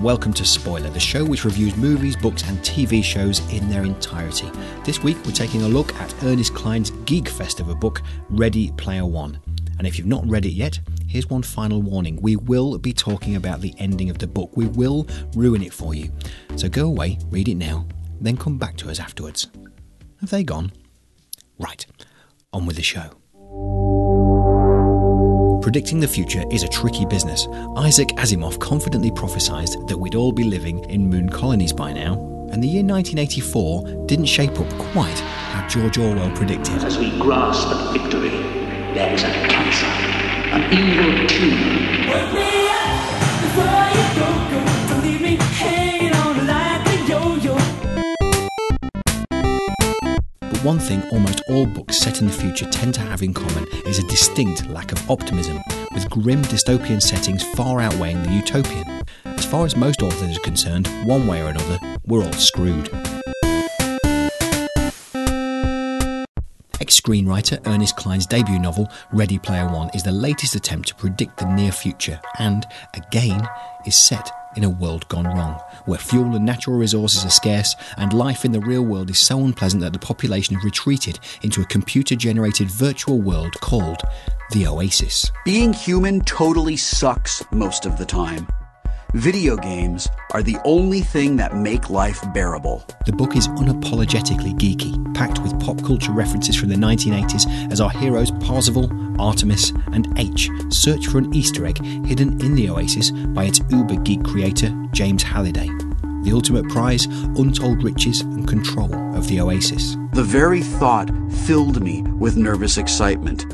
and welcome to Spoiler, the show which reviews movies, books, and TV shows in their entirety. This week, we're taking a look at Ernest Cline's geek fest of a book, Ready Player One. And if you've not read it yet, here's one final warning. We will be talking about the ending of the book. We will ruin it for you. So go away, read it now, then come back to us afterwards. Have they gone? Right, on with the show. Predicting the future is a tricky business. Isaac Asimov confidently prophesied that we'd all be living in moon colonies by now, and the year 1984 didn't shape up quite how George Orwell predicted. As we grasp at victory, there is a cancer, an evil tumor. One thing almost all books set in the future tend to have in common is a distinct lack of optimism, with grim dystopian settings far outweighing the utopian. As far as most authors are concerned, one way or another, we're all screwed. Ex screenwriter Ernest Cline's debut novel, Ready Player One, is the latest attempt to predict the near future and, again, is set in a world gone wrong, where fuel and natural resources are scarce and life in the real world is so unpleasant that the population have retreated into a computer generated virtual world called the Oasis. Being human totally sucks most of the time. Video games are the only thing that make life bearable. The book is unapologetically geeky, packed with pop culture references from the 1980s as our heroes Parzival, Artemis, and H search for an Easter egg hidden in the Oasis by its uber geek creator, James Halliday. The ultimate prize untold riches and control of the Oasis. The very thought filled me with nervous excitement.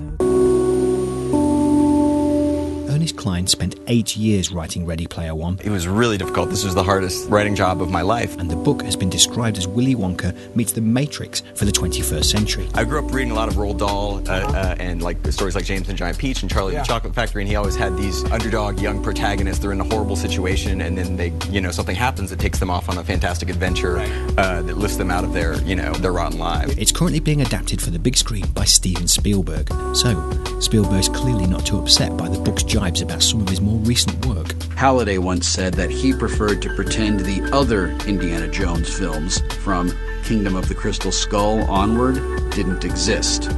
Ernest Cline spent eight years writing Ready Player One, It was really difficult. This was the hardest writing job of my life. and the book has been described as Willy Wonka meets the Matrix for the 21st century. I grew up reading a lot of Roald Dahl uh, uh, and like the stories like James and the Giant Peach and Charlie and the Chocolate Factory, and he always had these underdog young protagonists. They're in a horrible situation, and then they, you know, something happens that takes them off on a fantastic adventure uh, that lifts them out of their, you know, their rotten lives. It's currently being adapted for the big screen by Steven Spielberg. So, Spielberg's clearly not too upset by the book's about some of his more recent work. Halliday once said that he preferred to pretend the other Indiana Jones films, from Kingdom of the Crystal Skull onward, didn't exist.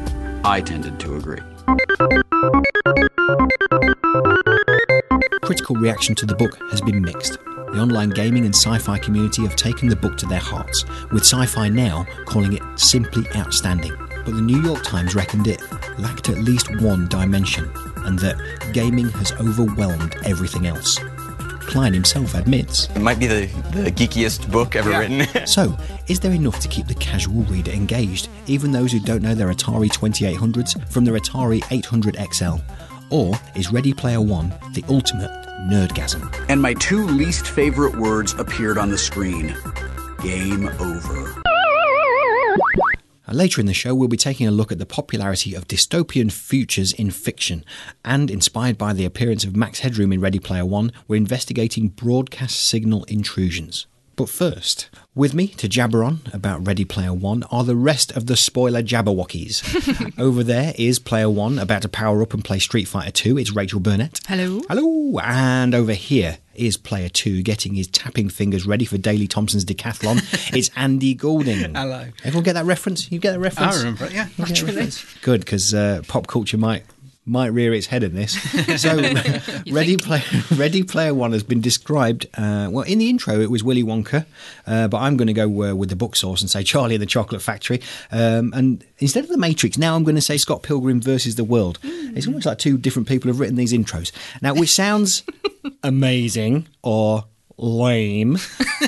I tended to agree. Critical reaction to the book has been mixed. The online gaming and sci fi community have taken the book to their hearts, with Sci Fi Now calling it simply outstanding. But the New York Times reckoned it lacked at least one dimension, and that gaming has overwhelmed everything else. Cline himself admits. It might be the, the geekiest book ever written. So, is there enough to keep the casual reader engaged, even those who don't know their Atari 2800s from their Atari 800 XL? Or is Ready Player One the ultimate nerdgasm? And my two least favorite words appeared on the screen Game over. Later in the show, we'll be taking a look at the popularity of dystopian futures in fiction. And inspired by the appearance of Max Headroom in Ready Player One, we're investigating broadcast signal intrusions. But first, with me to jabber on about Ready Player One are the rest of the spoiler jabberwockies. Over there is Player One about to power up and play Street Fighter Two. It's Rachael Burnett. Hello. Hello. And over here is Player Two getting his tapping fingers ready for Daley Thompson's decathlon. it's Andy Goulding. Hello. Everyone get that reference? You get that reference? I remember it, yeah, You get that naturally. Good, because uh, pop culture might might rear its head in this. So, Ready Player Ready Player One has been described. Uh, well, in the intro, it was Willy Wonka, uh, but I'm going to go uh, with the book source and say Charlie and the Chocolate Factory. Um, and instead of the Matrix, now I'm going to say Scott Pilgrim versus the World. It's almost like two different people have written these intros. Now, which sounds amazing or lame,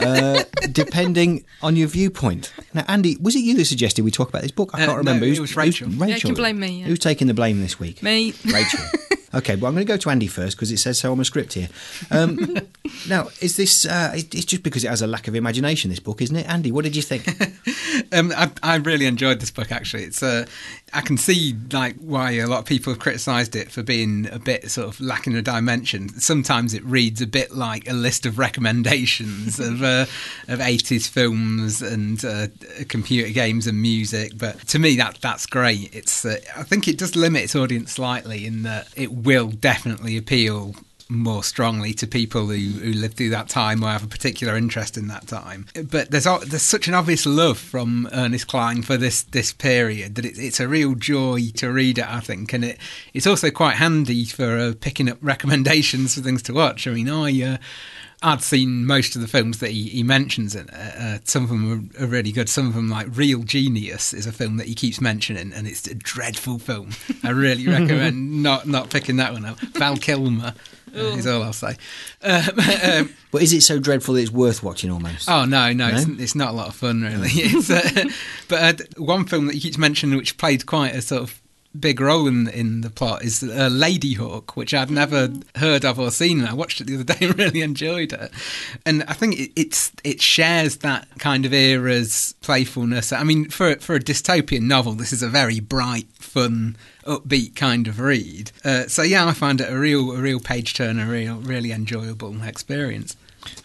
uh, depending on your viewpoint. Now, Andy, was it you that suggested we talk about this book? I Uh, can't remember. no, Who's- it was who's- Rachael. Yeah, you can blame me, yeah. Who's taking the blame this week? Me. Rachael. Okay, well, I'm going to go to Andy first because it says so on my script here. Um, now, is this? Uh, it- it's just because it has a lack of imagination. This book, isn't it, Andy? What did you think? Um, I, I really enjoyed this book. Actually, it's uh, I can see like why a lot of people have criticised it for being a bit sort of lacking a dimension. Sometimes it reads a bit like a list of recommendations of uh, of eighties films and uh, computer games and music. But to me, that that's great. It's uh, I think it does limit its audience slightly in that it will definitely appeal more strongly to people who, who lived through that time or have a particular interest in that time. But there's there's such an obvious love from Ernest Cline for this this period that it, it's a real joy to read it. I think, and it it's also quite handy for uh, picking up recommendations for things to watch. I mean, I. Uh, I'd seen most of the films that he, he mentions in it. Uh, some of them are, are really good. Some of them, like Real Genius, is a film that he keeps mentioning, and it's a dreadful film. I really recommend not not picking that one up. Val Kilmer uh, is all I'll say. Um, um, But is it so dreadful that it's worth watching almost? Oh no, no, It's, No? it's not a lot of fun really. It's, uh, but uh, one film that he keeps mentioning, which played quite a sort of big role in in the plot, is uh, Ladyhawke, which I'd never heard of or seen. And I watched it the other day and really enjoyed it. And I think it, it's it shares that kind of era's playfulness. I mean, for for a dystopian novel, this is a very bright, fun. Upbeat kind of read, uh, so yeah, I find it a real, a real page turner, a real, really enjoyable experience.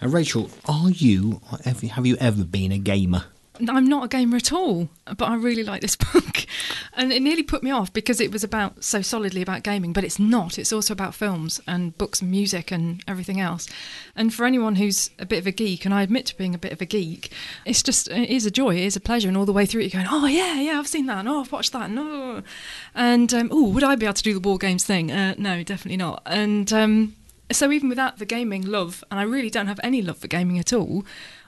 Uh, Rachael, are you? Have you, have you ever been a gamer? I'm not a gamer at all, but I really like this book. And it nearly put me off because it was about so solidly about gaming, but it's not. It's also about films and books and music and everything else. And for anyone who's a bit of a geek, and I admit to being a bit of a geek, it's just it is a joy, it is a pleasure, and all the way through you're going, oh yeah, yeah, I've seen that, and oh, I've watched that, and oh, and um, oh, would I be able to do the board games thing? Uh, no, definitely not. And um, so even without the gaming love, and I really don't have any love for gaming at all,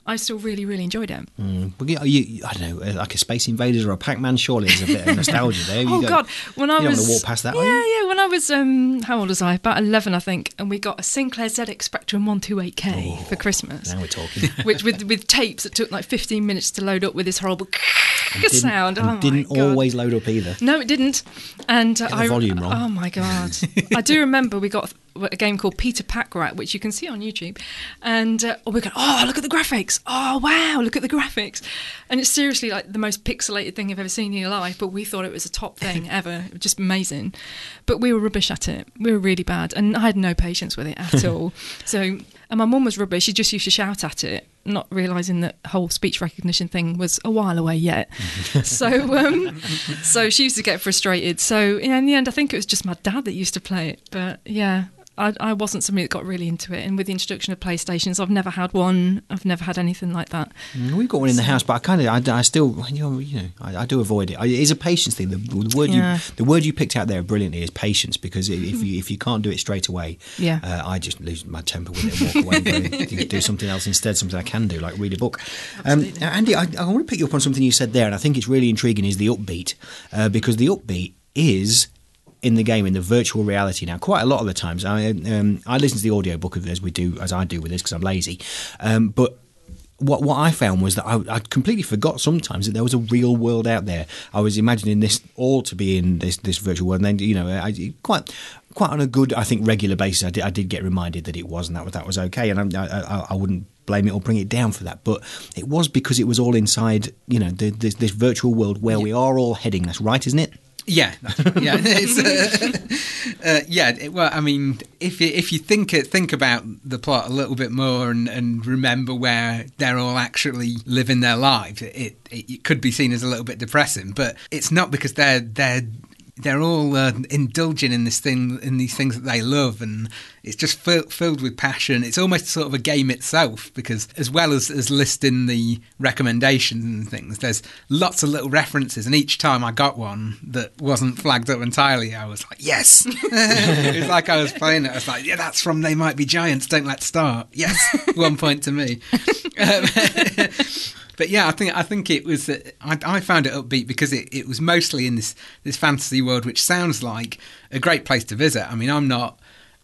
I still really, really enjoyed it. Mm. Well, you, you, I don't know, uh, like a Space Invaders or a Pac-Man. Surely there's a bit of nostalgia there. You oh go- God! When I was walk past that, yeah, yeah. When I was um, how old was I? About eleven, I think, and we got a Sinclair ZX Spectrum one two eight K for Christmas. Now we're talking. Which with with tapes that took like fifteen minutes to load up with this horrible sound. oh didn't always load up either. No, it didn't. And uh, I volume wrong. Oh my god! I do remember we got a game called Peter Pack Rat, which you can see on YouTube, and uh, we go, oh look at the graphics! Oh wow, look at the graphics! And it's seriously like the most pixelated thing you've ever seen in your life. But we thought it was a top thing ever, It was just amazing. But we were rubbish at it. We were really bad, and I had no patience with it at all. So, and my mum was rubbish. She just used to shout at it. Not realizing that whole speech recognition thing was a while away yet, so um, so she used to get frustrated. So in the end, I think it was just my dad that used to play it. But yeah, I, I wasn't somebody that got really into it. And with the introduction of PlayStations, I've never had one. I've never had anything like that. Mm, We've got one in the house, but I kind of, I, I still, you know, you know I, I do avoid it. I, it is a patience thing. The, the word Yeah. you, the word you picked out there brilliantly is patience, because if you if you can't do it straight away, Yeah. uh, I just lose my temper with it and walk away and go, do, do something else instead, something I can do, like read a book. Um, Andy, I, I want to pick you up on something you said there, and I think it's really intriguing. Is the upbeat uh, because the upbeat is in the game in the virtual reality now quite a lot of the times i um, i listen to the audio book of it as we do as i do with this because i'm lazy um, but what what I found was that I, I completely forgot sometimes that there was a real world out there. I was imagining this all to be in this this virtual world, and then you know, I, quite quite on a good, I think, regular basis, I did, I did get reminded that it was, and that was that was okay, and I, I, I wouldn't blame it or bring it down for that. But it was because it was all inside, you know, the, this, this virtual world where we are all heading. That's right, isn't it? Yeah, yeah, uh, uh, yeah. Well, I mean, if you, if you think it, think about the plot a little bit more and, and remember where they're all actually living their lives, it, it it could be seen as a little bit depressing. But it's not because they're they're they're all uh, indulging in this thing in these things that they love and it's just fill, filled with passion. It's almost sort of a game itself because as well as, as listing the recommendations and things there's lots of little references and each time i got one that wasn't flagged up entirely i was like yes! It's like i was playing it i was like yeah that's from they might be giants don't let's start. Yes one point to me. Um, but yeah, I think I think it was. uh, I, I found it upbeat because it, it was mostly in this this fantasy world, which sounds like a great place to visit. I mean, I'm not.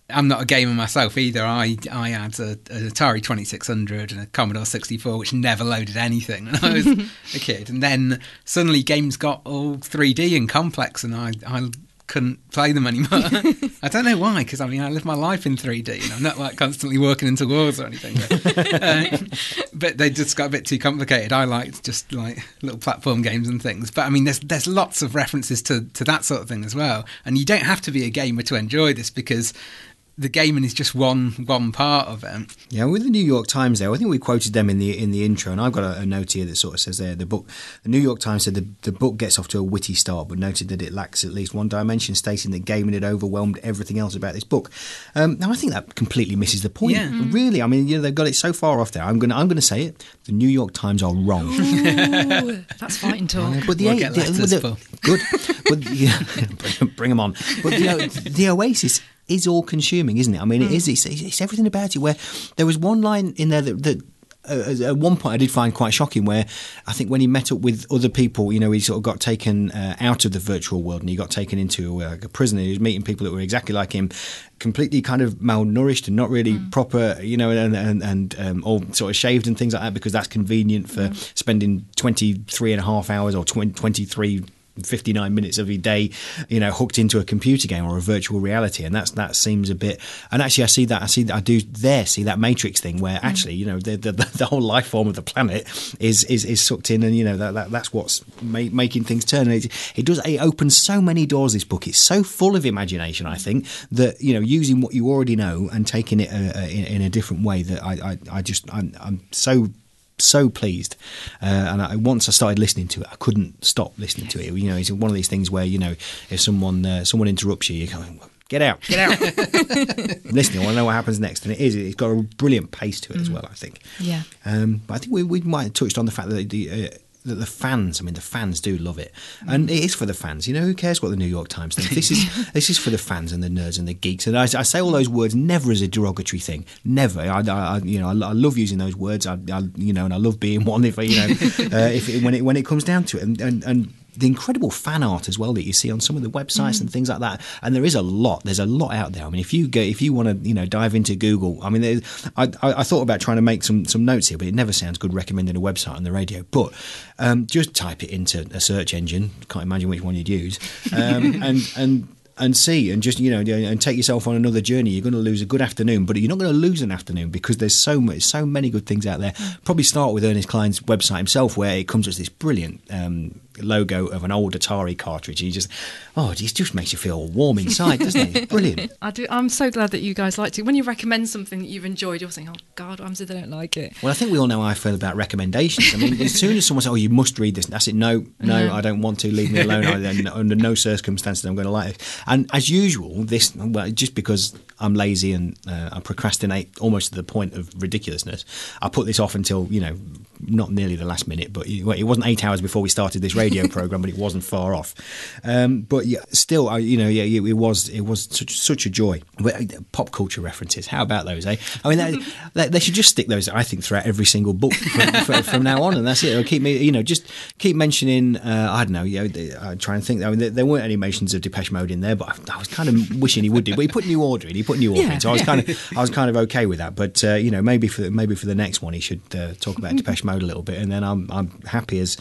I'm not a gamer myself either. I I had a, an Atari 2600 and a Commodore 64, which never loaded anything when I was a kid. And then suddenly games got all 3D and complex, and I I couldn't play them anymore. I don't know why, because I mean, I live my life in 3D, and I'm not like constantly working into walls or anything. But, uh, but they just got a bit too complicated. I liked just like little platform games and things. But I mean, there's there's lots of references to to that sort of thing as well, and you don't have to be a gamer to enjoy this because the gaming is just one one part of it. Yeah, with the New York Times there, I think we quoted them in the in the intro, and I've got a, a note here that sort of says there the book. The New York Times said the, the book gets off to a witty start, but noted that it lacks at least one dimension, stating that gaming had overwhelmed everything else about this book. Um, now, I think that completely misses the point. Yeah. Mm. Really, I mean, you know, they've got it so far off there. I'm gonna I'm gonna say it. The New York Times are wrong. Ooh, that's fighting talk. But the, We'll the- get letters, the- Paul. good. But the, bring, bring them on. But the, the Oasis is all consuming, isn't it? I mean, it is. It's, it's everything about it. Where there was one line in there that. that uh, at one point, I did find quite shocking. Where I think when he met up with other people, you know, he sort of got taken uh, out of the virtual world and he got taken into uh, a prison. He was meeting people that were exactly like him, completely kind of malnourished and not really proper, you know, and and, and um, all sort of shaved and things like that because that's convenient for spending 23 and a half hours or 20, 23 59 minutes of your day, you know, hooked into a computer game or a virtual reality, and that's that seems a bit. And actually, I see that I see that I do there see that Matrix thing where actually, you know, the the, the whole life form of the planet is is, is sucked in, and you know that, that that's what's ma- making things turn. And it, it does it opens so many doors. This book it's so full of imagination. I think that you know using what you already know and taking it uh, uh, in, in a different way that I I, I just I'm, I'm so so pleased. Uh, and I, once I started listening to it, I couldn't stop listening to it. You know, it's one of these things where you know, if someone uh, someone interrupts you, you're going. Get out! Get out! Listening. I want to know what happens next, and it is. It's got a brilliant pace to it as well. I think. Yeah. Um, but I think we, we might have touched on the fact that the uh, that the fans, I mean, the fans do love it, and it is for the fans. You know, who cares what the New York Times thinks? This is this is for the fans and the nerds and the geeks. And I, I say all those words never as a derogatory thing. Never. I, I you know, I, I love using those words. I, I, you know, and I love being one. If you know, uh, if it, when it when it comes down to it, and and. and the incredible fan art as well that you see on some of the websites and things like that, and there is a lot. There's a lot out there. I mean, if you go, if you want to, you know, dive into Google, I mean, there's- I, I, thought about trying to make some some notes here, but it never sounds good recommending a website on the radio. But um, just type it into a search engine. Can't imagine which one you'd use, um, and and and see and just you know and take yourself on another journey you're going to lose a good afternoon but you're not going to lose an afternoon because there's so much so many good things out there probably start with Ernest Cline's website himself where it comes with this brilliant um, logo of an old Atari cartridge and you just oh it just makes you feel warm inside doesn't it it's brilliant I do. I'm so glad that you guys liked it. When you recommend something that you've enjoyed, you're saying, "Oh God, I'm so they don't like it." Well, I think we all know how I feel about recommendations. I mean, as soon as someone says, "Oh, you must read this," that's it. No, no, I don't want to. Leave me alone. I, then under no circumstances I'm going to like it. And as usual, this well, just because I'm lazy and uh, I procrastinate almost to the point of ridiculousness, I put this off until you know, not nearly the last minute, but it well, it wasn't eight hours before we started this radio program, but it wasn't far off. Um, but yeah, still, I, you know, yeah, it, it was it was such, such a joy. But, uh, Pop culture references, how about those? Eh? I mean, they, should just stick those. I think throughout every single book from, from, now on, and that's it. It'll keep me, you know, just keep mentioning. Uh, I don't know. You know, I try and think. I mean, there, there weren't any mentions of Depeche Mode in there, but I, I was kind of wishing he would do. But he put New Order in. He put New Order Yeah. in, so I was kind of, I was kind of okay with that. But uh, you know, maybe for maybe for the next one, he should uh, talk about Depeche Mode a little bit, and then I'm I'm happy as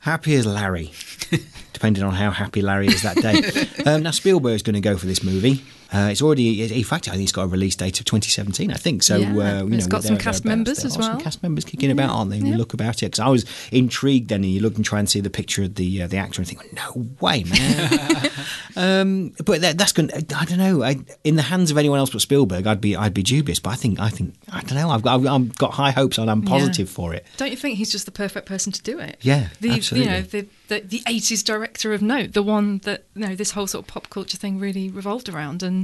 happy as Larry, depending on how happy Larry is that day. um, now Spielberg's going to go for this movie. Uh, it's already, in fact, I think it's got a release date of 2017. I think so. Yeah, uh, you it's know, got some cast members as are some well. cast members kicking about, aren't they? When you look about it, because I was intrigued. Then and you look and try and see the picture of the uh, the actor and think, no way, man. um, but that, that's going. to, I don't know. I, in the hands of anyone else but Spielberg, I'd be I'd be dubious. But I think I think I don't know. I've got I've, I've got high hopes and I'm Yeah. positive for it. Don't you think he's just the perfect person to do it? Yeah, the absolutely. you know the, the the 80s director of note, the one that you know this whole sort of pop culture thing really revolved around, and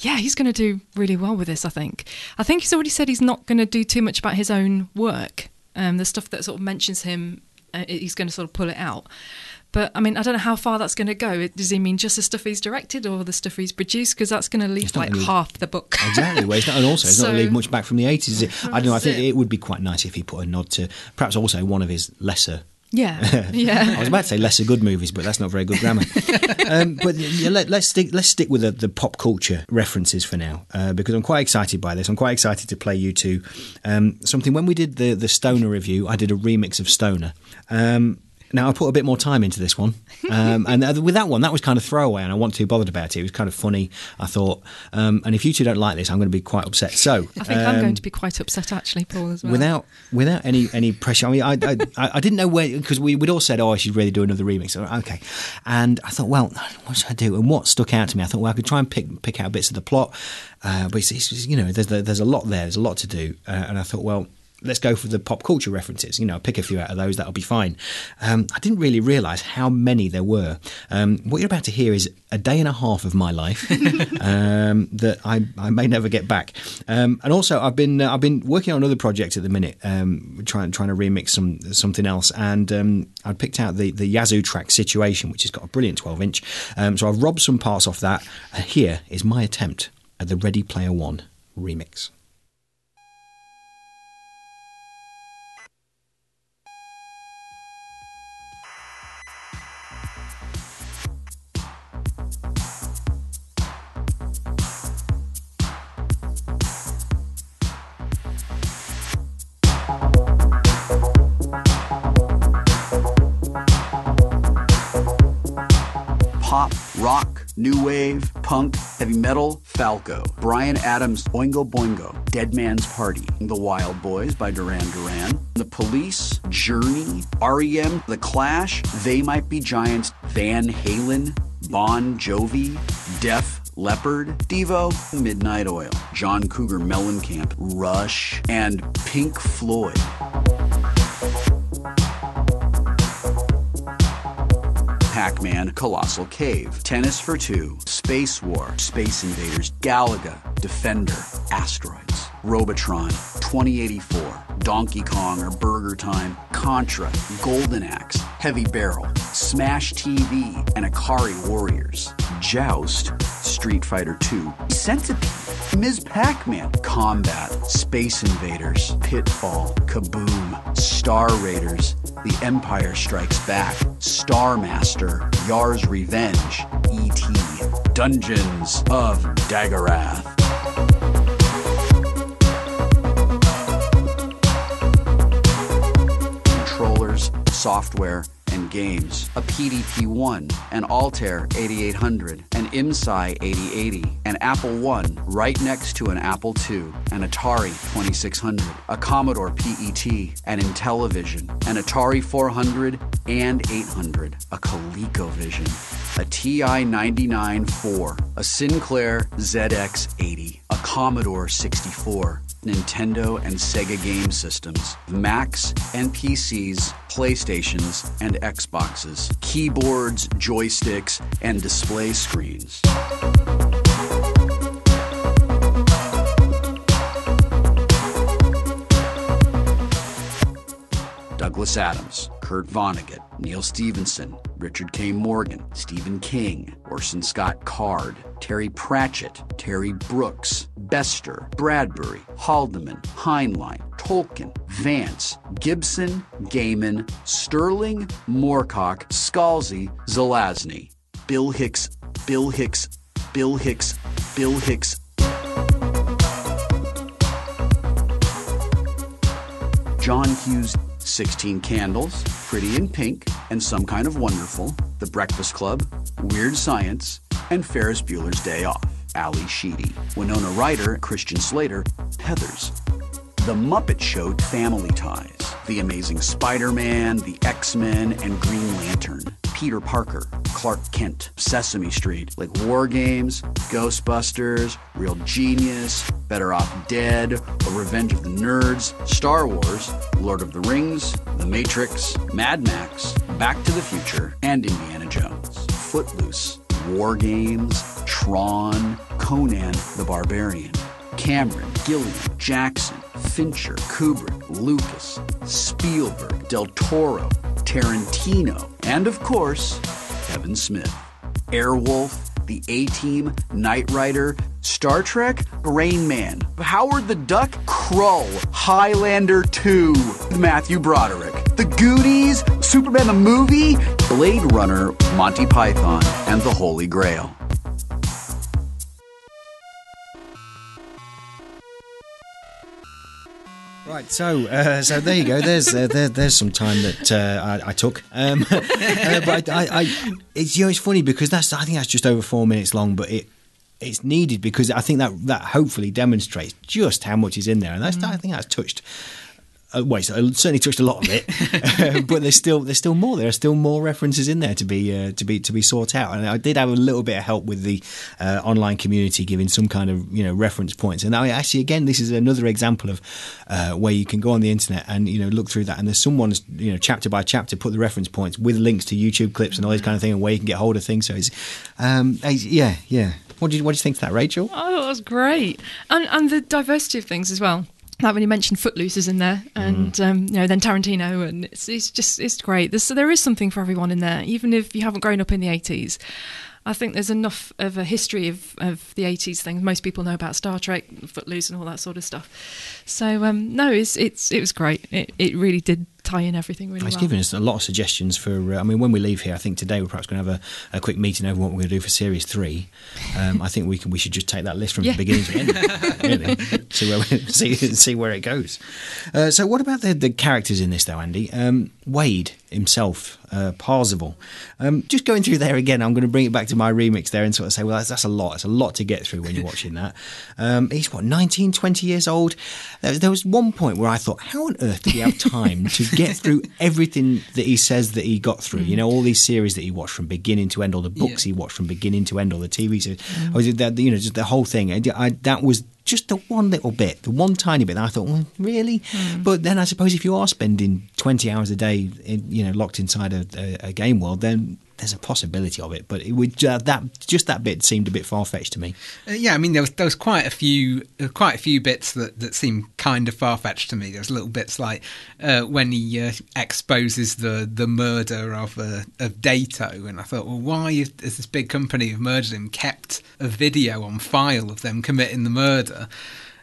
yeah, he's going to do really well with this. I think. I think he's already said he's not going to do too much about his own work. Um, the stuff that sort of mentions him, uh, he's going to sort of pull it out. But I mean, I don't know how far that's going to go. Does he mean just the stuff he's directed or the stuff he's produced? Because that's going to leave like half the book. Exactly. Well, it's not, and also, it's not going to leave much back from the 80s. Is it? I don't know. I think it. it would be quite nice if he put a nod to perhaps also one of his lesser. Yeah, yeah. I was about to say lesser good movies, but that's not very good grammar. um, but yeah, let, us stick. Let's stick with the, the pop culture references for now, uh, because I'm quite excited by this. I'm quite excited to play you two um, something. When we did the the Stoner review, I did a remix of Stoner. Um, Now I put a bit more time into this one, um, and uh, with that one, that was kind of throwaway, and I wasn't too bothered about it. It was kind of funny, I thought. Um, and if you two don't like this, I'm going to be quite upset. So I think I'm um, going to be quite upset actually, Paul, as well. without without any any pressure. I mean, I I, I didn't know where because we we'd all said, oh, I should really do another remix. So, okay, and I thought, well, what should I do? And what stuck out to me, I thought, well, I could try and pick pick out bits of the plot, uh, but it's, it's, you know, there's there's a lot there. There's a lot to do, uh, and I thought, well. Let's go for the pop culture references. You know, pick a few out of those. That'll be fine. Um, I didn't really realise how many there were. Um, what you're about to hear is a day and a half of my life um, that I, I may never get back. Um, and also, I've been uh, I've been working on another project at the minute, um, trying trying to remix some something else. And um, I picked out the the Yazoo track "Situation," which has got a brilliant 12 inch. So I've robbed some parts off that. And here is my attempt at the Ready Player One remix. Rock, new wave, punk, heavy metal, Falco, Bryan Adams' Oingo Boingo, Dead Man's Party, The Wild Boys by Duran Duran, The Police, Journey, REM, The Clash, They Might Be Giants, Van Halen, Bon Jovi, Def Leppard, Devo, Midnight Oil, John Cougar Mellencamp, Rush, and Pink Floyd. Pac Man, Colossal Cave, Tennis for Two, Space War, Space Invaders, Galaga, Defender, Asteroids, Robotron, 2084, Donkey Kong or Burger Time, Contra, Golden Axe, Heavy Barrel, Smash TV, and Ikari Warriors, Joust, Street Fighter 2, Centipede, Ms. Pac Man, Combat, Space Invaders, Pitfall, Kaboom, Star Raiders, The Empire Strikes Back, Star Master, Yar's Revenge, E.T., Dungeons of Daggorath. controllers, software, games. A PDP-1, an Altair 8800, an IMSAI 8080, an Apple I right next to an Apple II, an Atari 2600, a Commodore PET, an Intellivision, an Atari 400 and 800, a ColecoVision, a TI-99-4, a Sinclair ZX80, a Commodore 64, Nintendo and Sega game systems, Macs and PCs, PlayStations and Xboxes, keyboards, joysticks, and display screens. Douglas Adams, Kurt Vonnegut, Neal Stephenson, Richard K. Morgan, Stephen King, Orson Scott Card, Terry Pratchett, Terry Brooks, Bester, Bradbury, Haldeman, Heinlein, Tolkien, Vance, Gibson, Gaiman, Sterling, Moorcock, Scalzi, Zelazny, Bill Hicks, Bill Hicks, Bill Hicks, Bill Hicks, John Hughes, 16 Candles, Pretty in Pink, and Some Kind of Wonderful, The Breakfast Club, Weird Science, and Ferris Bueller's Day Off, Ally Sheedy, Winona Ryder, Christian Slater, Heathers. The Muppet Show Family Ties, The Amazing Spider Man, The X Men, and Green Lantern, Peter Parker, Clark Kent, Sesame Street, like War Games, Ghostbusters, Real Genius, Better Off Dead, or Revenge of the Nerds, Star Wars, Lord of the Rings, The Matrix, Mad Max, Back to the Future, and Indiana Jones. Footloose, War Games, Tron, Conan the Barbarian, Cameron, Gilliam, Jackson, Fincher, Kubrick, Lucas, Spielberg, Del Toro, Tarantino, and of course, Kevin Smith. Airwolf, The A Team, Knight Rider, Star Trek, Rain Man, Howard the Duck, Krull, Highlander 2, Matthew Broderick, The Goonies, Superman the Movie, Blade Runner, Monty Python, and The Holy Grail. Right, so uh, so there you go. There's uh, there, there's some time that uh, I, I took, um, uh, but I, I, I it's you know it's funny because that's I think that's just over four minutes long, but it it's needed because I think that that hopefully demonstrates just how much is in there, and that's I think that's touched. Uh, well, it's certainly touched a lot of it, but there's still there's still more. There are still more references in there to be uh, to be to be sought out. And I did have a little bit of help with the uh, online community giving some kind of you know reference points. And I actually again this is another example of uh, where you can go on the internet and you know look through that, and there's someone's you know chapter by chapter put the reference points with links to YouTube clips and all this kind of thing, and where you can get hold of things. So it's um, it's- yeah yeah. What do you what do you think of that, Rachael? Oh, that was great, and and the diversity of things as well. Like when you mentioned Footloose is in there, and um, you know then Tarantino, and it's it's just it's great. There's, so there is something for everyone in there, even if you haven't grown up in the 80s. I think there's enough of a history of, of the 80s things. Most people know about Star Trek, Footloose, and all that sort of stuff. So um, no, it's it's it was great. It it really did tie in everything really It's well. given us a lot of suggestions for. Uh, I mean, when we leave here, I think today we're perhaps going to have a, a quick meeting over what we're going to do for series three. Um, I think we can. We should just take that list from Yeah. the beginning to the end. really, see where we, see see where it goes. Uh, so, what about the the characters in this, though, Andy? Um, Wade himself, uh, Parzival. Um, just going through there again, I'm going to bring it back to my remix there and sort of say, well, that's, that's a lot. It's a lot to get through when you're watching that. Um, he's what 19, 20 years old. There, there was one point where I thought, how on earth did he have time to get through everything that he says that he got through? You know, all these series that he watched from beginning to end, all the books he watched from beginning to end, all the TV series, is it that, you know, just the whole thing. I, I, that was just the one little bit, the one tiny bit. I thought, well, really? Hmm. But then I suppose if you are spending 20 hours a day, in, you know, locked inside a, a, a game world, then there's a possibility of it. But it would uh, that just that bit seemed a bit far fetched to me. Uh, yeah, I mean, there was there was quite a few quite a few bits that that seemed kind of far fetched to me. There was little bits like uh, when he uh, exposes the the murder of uh, of Daito, and I thought, well, why has this big company who've murdered him kept a video on file of them committing the murder?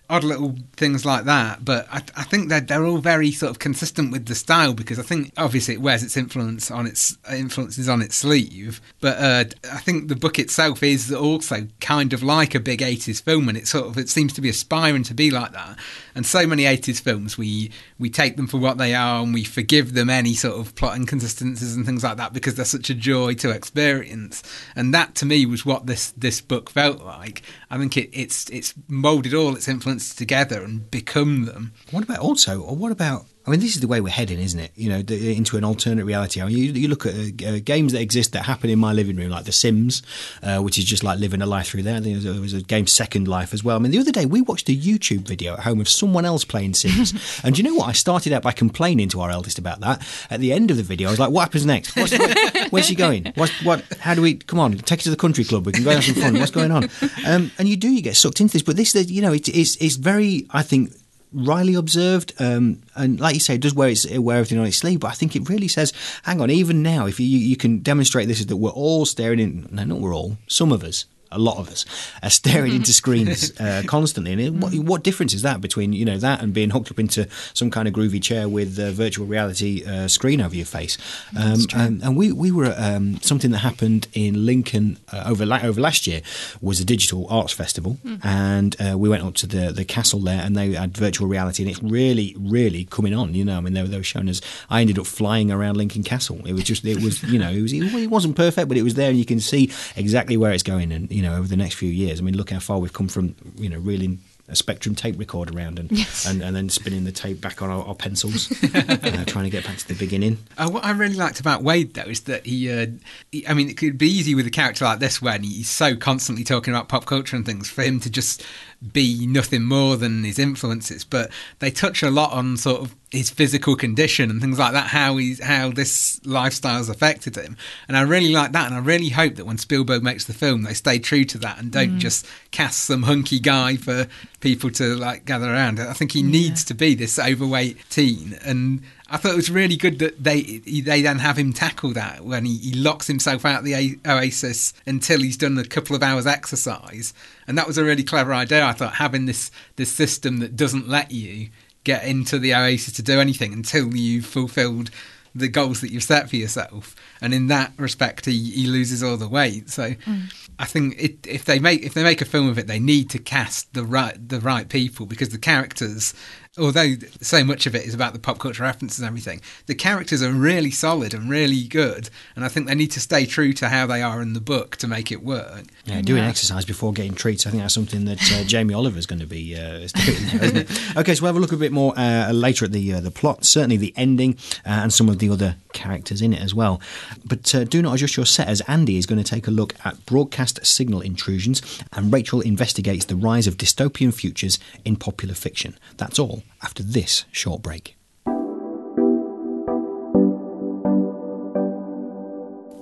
Odd little things like that, but I, I think that they're all very sort of consistent with the style because I think obviously it wears its influence on its influences on its sleeve, but uh, I think the book itself is also kind of like a big 80s film and it sort of it seems to be aspiring to be like that and so many 80s films we we take them for what they are and we forgive them any sort of plot inconsistencies and things like that because they're such a joy to experience and that to me was what this this book felt like i think it, it's it's molded all its influences together and become them What about also, or what about? I mean, this is the way we're heading, isn't it? You know, the, into an alternate reality. I mean, you, you look at uh, uh, games that exist that happen in my living room, like The Sims, uh, which is just like living a life through there. There was a game Second Life as well. I mean, the other day we watched a YouTube video at home of someone else playing Sims, and do you know what? I started out by complaining to our eldest about that. At the end of the video, I was like, "What happens next? What's, what, where's she going? What? What? How do we? Come on, take her to the country club. We can go have some fun. What's going on?" Um, and you do, you get sucked into this. But this, you know, it, it's it's very, I think Riley observed, um, and like you say, it does wear, its, wear everything on its sleeve. But I think it really says, hang on, even now, if you, you can demonstrate this, is that we're all staring in. No, not we're all. Some of us, a lot of us, are staring into screens uh, constantly. And it, what, what difference is that between you know that and being hooked up into some kind of groovy chair with a virtual reality uh, screen over your face? Um, and, and we we were at, um, something that happened in Lincoln uh, over la- over last year was a digital arts festival, and uh, we went up to the the castle there, and they had virtual reality, and it's really really coming on. You know, I mean, they, were- they were showing us. I ended up flying around Lincoln Castle. It was just it was you know it was it wasn't perfect, but it was there, and you can see exactly where it's going, and you know over the next few years. I mean, look how far we've come from you know reeling. A Spectrum tape recorder around and, and and then spinning the tape back on our, our pencils, uh, trying to get back to the beginning. Uh, what I really liked about Wade, though, is that he, uh, he, I mean, it could be easy with a character like this when he's so constantly talking about pop culture and things for him to just be nothing more than his influences. But they touch a lot on sort of his physical condition and things like that, how he's, how this lifestyle's affected him. And I really like that. And I really hope that when Spielberg makes the film, they stay true to that and don't mm. just cast some hunky guy for people to like gather around. I think he needs to be this overweight teen. And I thought it was really good that they they then have him tackle that when he, he locks himself out of the Oasis until he's done a couple of hours exercise, and that was a really clever idea. I thought having this this system that doesn't let you get into the Oasis to do anything until you've fulfilled the goals that you've set for yourself, and in that respect, he, he loses all the weight. So, mm. I think it, if they make if they make a film of it, they need to cast the right the right people because the characters although so much of it is about the pop culture references and everything, the characters are really solid and really good, and I think they need to stay true to how they are in the book to make it work. Yeah, doing exercise before getting treats. I think that's something that uh, Jamie Oliver's going to be uh, doing there, isn't it? Okay, so we'll have a look a bit more uh, later at the uh, the plot, certainly the ending, uh, and some of the other characters in it as well. But uh, do not adjust your set as Andy is going to take a look at broadcast signal intrusions, and Rachael investigates the rise of dystopian futures in popular fiction. That's all after this short break.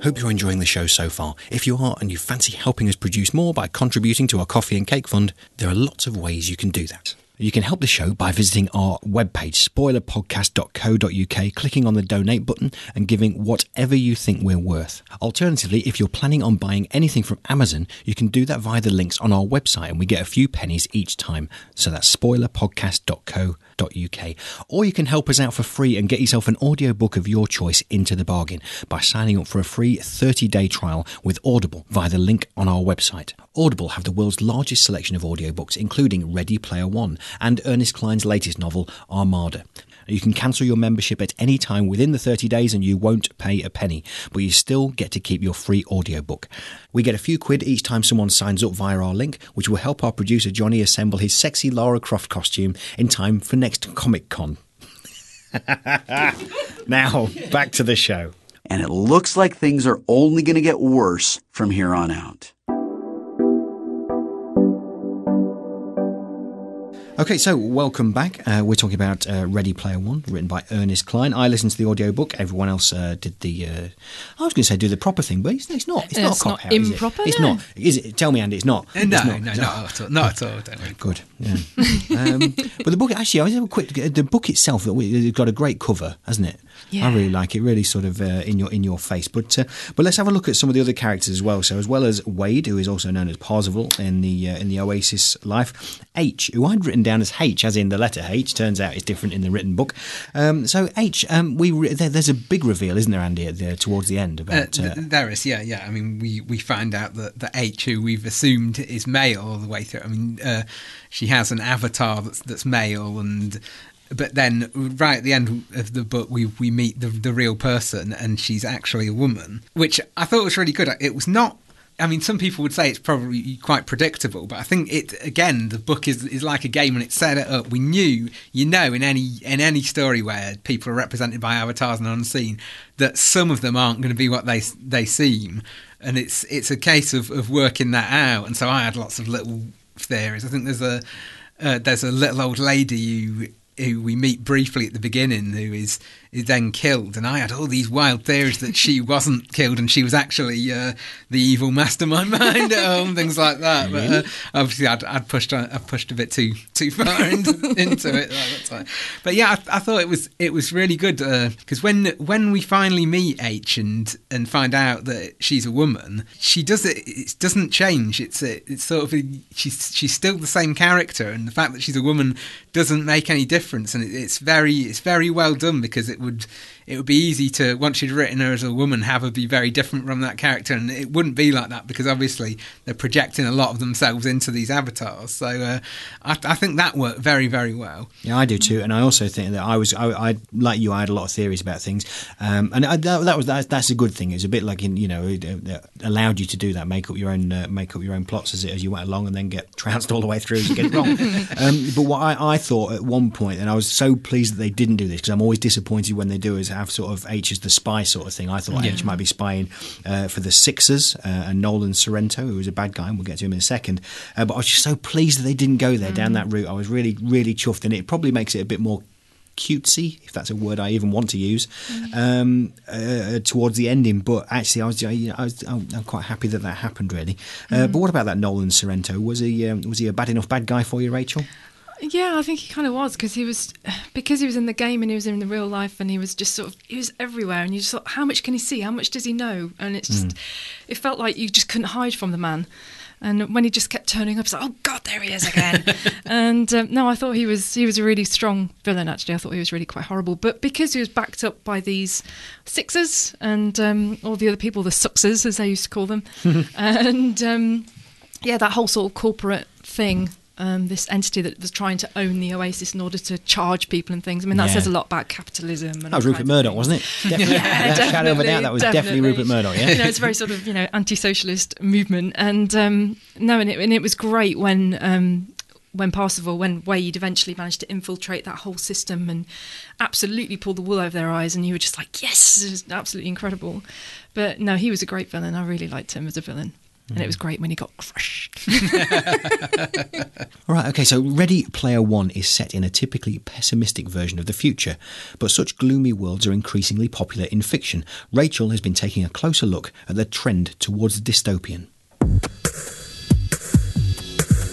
Hope you're enjoying the show so far. If you are and you fancy helping us produce more by contributing to our coffee and cake fund, there are lots of ways you can do that. You can help the show by visiting our webpage, spoilerpodcast.co.uk, clicking on the donate button and giving whatever you think we're worth. Alternatively, if you're planning on buying anything from Amazon, you can do that via the links on our website and we get a few pennies each time. So that's spoilerpodcast.co.uk. Or you can help us out for free and get yourself an audiobook of your choice into the bargain by signing up for a free 30-day trial with Audible via the link on our website. Audible have the world's largest selection of audiobooks, including Ready Player One and Ernest Cline's latest novel, Armada. You can cancel your membership at any time within the 30 days and you won't pay a penny, but you still get to keep your free audiobook. We get a few quid each time someone signs up via our link, which will help our producer Johnny assemble his sexy Lara Croft costume in time for next Comic Con. now, back to the show. And it looks like things are only going to get worse from here on out. Okay, so welcome back. Uh, we're talking about uh, Ready Player One, written by Ernest Cline. I listened to the audiobook. Everyone else uh, did the. Uh, I was going to say do the proper thing, but it's, it's not. It's, not It's a not cop out. is it? improper, It's no. not. Is it? Tell me, Andy. It's not. Uh, It's no, not. no, Is it? not at all. Not at all. Don't worry. Good. Yeah. um, but the book actually, I was have a quick. The book itself, it's got a great cover, hasn't it? Yeah. I really like it. Really, sort of uh, in your in your face. But uh, but let's have a look at some of the other characters as well. So as well as Wade, who is also known as Parzival in the uh, in the Oasis life, H, who I'd written down as H, as in the letter H. Turns out it's different in the written book. Um, so H, um, we re- there, there's a big reveal, isn't there, Andy, at the, towards the end Uh, about. Uh, th- there is, yeah, yeah. I mean, we, we find out that that H, who we've assumed is male all the way through. I mean, uh, she has an avatar that's that's male, and but then right at the end of the book, we we meet the the real person, and she's actually a woman, which I thought was really good. It was not. I mean, some people would say it's probably quite predictable, but I think it again. The book is is like a game, and it set it up. We knew, you know, in any in any story where people are represented by avatars and unseen, that some of them aren't going to be what they they seem, and it's it's a case of, of working that out. And so I had lots of little theories. I think there's a uh, there's a little old lady who who we meet briefly at the beginning who is is then killed. And I had all these wild theories that she wasn't killed and she was actually uh, the evil mastermind behind it all and things like that. But uh, obviously I'd, I'd pushed I pushed a bit too too far into, into it. Like, but yeah I, I thought it was it was really good because when when we finally meet H and and find out that she's a woman she does it it doesn't change. It's a, it's sort of a, she's she's still the same character and the fact that she's a woman doesn't make any difference. And it, it's very it's very well done because it would it would be easy to once you'd written her as a woman have her be very different from that character. And it wouldn't be like that because obviously they're projecting a lot of themselves into these avatars. So uh, I, I think that worked very very well. Yeah, I do too, and I also think that I was, I, I like you, I had a lot of theories about things, um, and I, that, that was that, that's a good thing. It's a bit like in, you know, it, uh, allowed you to do that, make up your own, uh, make up your own plots as as you went along, and then get trounced all the way through as you get it wrong. um, but what I, I thought at one point, and I was so pleased that they didn't do this because I'm always disappointed when they do is have sort of H as the spy sort of thing. I thought H might be spying uh, for the Sixers uh, and Nolan Sorrento, who was a bad guy, and we'll get to him in a second. Uh, but I was just so pleased that they didn't go there down that route. I was really, really chuffed, and it probably makes it a bit more cutesy, if that's a word I even want to use, um, uh, towards the ending. But actually, I was, I, you know, I was I'm, quite happy that that happened, really. Uh, But what about that Nolan Sorrento? Was he um, was he a bad enough bad guy for you, Rachael? Yeah, I think he kind of was because he was because he was in the game and he was in the real life and he was just sort of he was everywhere and you just thought how much can he see? How much does he know? And it's just it felt like you just couldn't hide from the man. And when he just kept turning up it's like oh god there he is again. And um, no I thought he was he was a really strong villain actually. I thought he was really quite horrible. But because he was backed up by these sixers and um, all the other people the suxers as they used to call them and um, yeah, that whole sort of corporate thing um, this entity that was trying to own the Oasis in order to charge people and things. I mean, that Yeah. says a lot about capitalism. And That was Rupert Murdoch, wasn't it? Definitely. Yeah, Without a shadow of a doubt, that was definitely, Rupert Murdoch. Yeah. you know, it's a very sort of you know anti-socialist movement, and um, no, and it, and it was great when um, when Parsifal, when Wade eventually managed to infiltrate that whole system and absolutely pull the wool over their eyes, and you were just like, yes, this is absolutely incredible. But no, he was a great villain. I really liked him as a villain. And it was mm. great when he got crushed. All right, okay, so Ready Player One is set in a typically pessimistic version of the future, but such gloomy worlds are increasingly popular in fiction. Rachael has been taking a closer look at the trend towards the dystopian.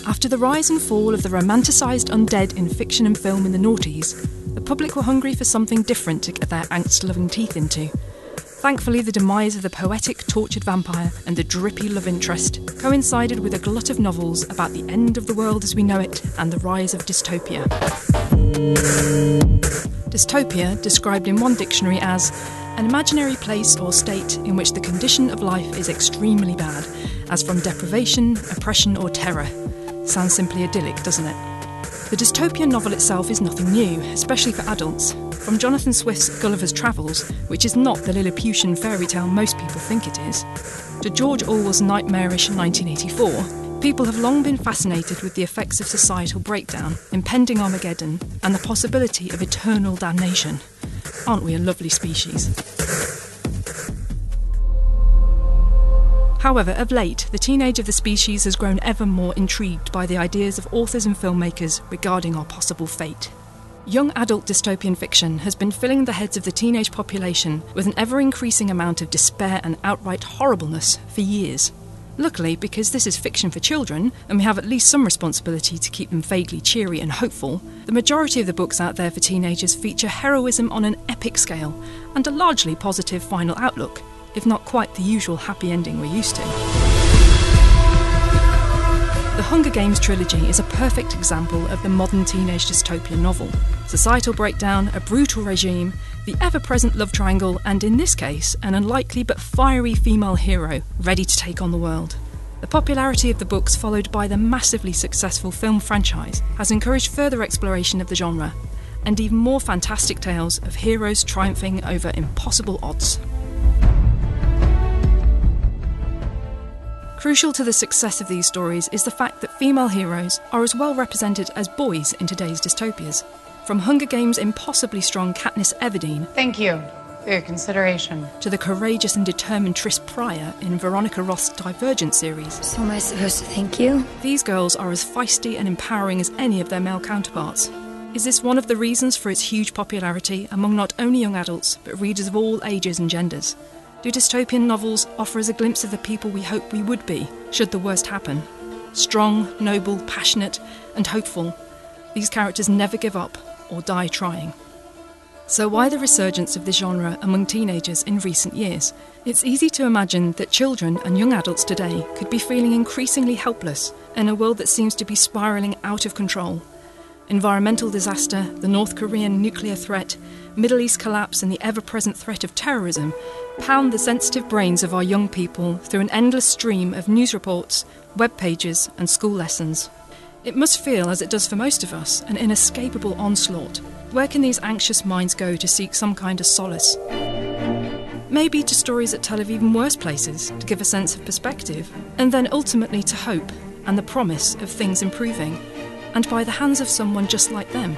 After the rise and fall of the romanticised undead in fiction and film in the noughties, the public were hungry for something different to get their angst loving teeth into. Thankfully, the demise of the poetic, tortured vampire and the drippy love interest coincided with a glut of novels about the end of the world as we know it and the rise of dystopia. Dystopia, described in one dictionary as an imaginary place or state in which the condition of life is extremely bad, as from deprivation, oppression, or terror. Sounds simply idyllic, doesn't it? The dystopian novel itself is nothing new, especially for adults. From Jonathan Swift's Gulliver's Travels, which is not the Lilliputian fairy tale most people think it is, to George Orwell's nightmarish 1984, people have long been fascinated with the effects of societal breakdown, impending Armageddon, and the possibility of eternal damnation. Aren't we a lovely species? However, of late, the teenage of the species has grown ever more intrigued by the ideas of authors and filmmakers regarding our possible fate. Young adult dystopian fiction has been filling the heads of the teenage population with an ever increasing amount of despair and outright horribleness for years. Luckily, because this is fiction for children, and we have at least some responsibility to keep them vaguely cheery and hopeful, the majority of the books out there for teenagers feature heroism on an epic scale and a largely positive final outlook, if not quite the usual happy ending we're used to. The Hunger Games trilogy is a perfect example of the modern teenage dystopian novel. Societal breakdown, a brutal regime, the ever present love triangle, and in this case, an unlikely but fiery female hero ready to take on the world. The popularity of the books, followed by the massively successful film franchise, has encouraged further exploration of the genre, and even more fantastic tales of heroes triumphing over impossible odds. Crucial to the success of these stories is the fact that female heroes are as well represented as boys in today's dystopias. From Hunger Games' impossibly strong Katniss Everdeen Thank you for your consideration. to the courageous and determined Tris Prior in Veronica Roth's Divergent series, So am I supposed to thank you? these girls are as feisty and empowering as any of their male counterparts. Is this one of the reasons for its huge popularity among not only young adults, but readers of all ages and genders? Do dystopian novels offer us a glimpse of the people we hope we would be, should the worst happen? Strong, noble, passionate, and hopeful, these characters never give up or die trying. So, why the resurgence of this genre among teenagers in recent years? It's easy to imagine that children and young adults today could be feeling increasingly helpless in a world that seems to be spiralling out of control. Environmental disaster, the North Korean nuclear threat, Middle East collapse, and the ever present threat of terrorism pound the sensitive brains of our young people through an endless stream of news reports, web pages, and school lessons. It must feel, as it does for most of us, an inescapable onslaught. Where can these anxious minds go to seek some kind of solace? Maybe to stories that tell of even worse places, to give a sense of perspective, and then ultimately to hope and the promise of things improving, and by the hands of someone just like them.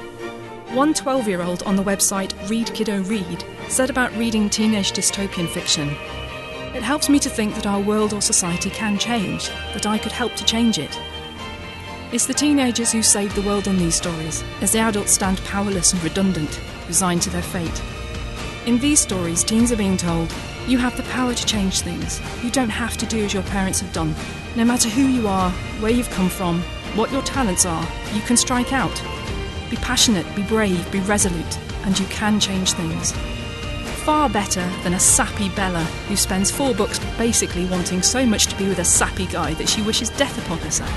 One 12 year old on the website Read Kiddo Read said about reading teenage dystopian fiction It helps me to think that our world or society can change, that I could help to change it. It's the teenagers who save the world in these stories, as the adults stand powerless and redundant, resigned to their fate. In these stories, teens are being told, you have the power to change things. You don't have to do as your parents have done. No matter who you are, where you've come from, what your talents are, you can strike out. Be passionate, be brave, be resolute, and you can change things. Far better than a sappy Bella who spends four books basically wanting so much to be with a sappy guy that she wishes death upon herself.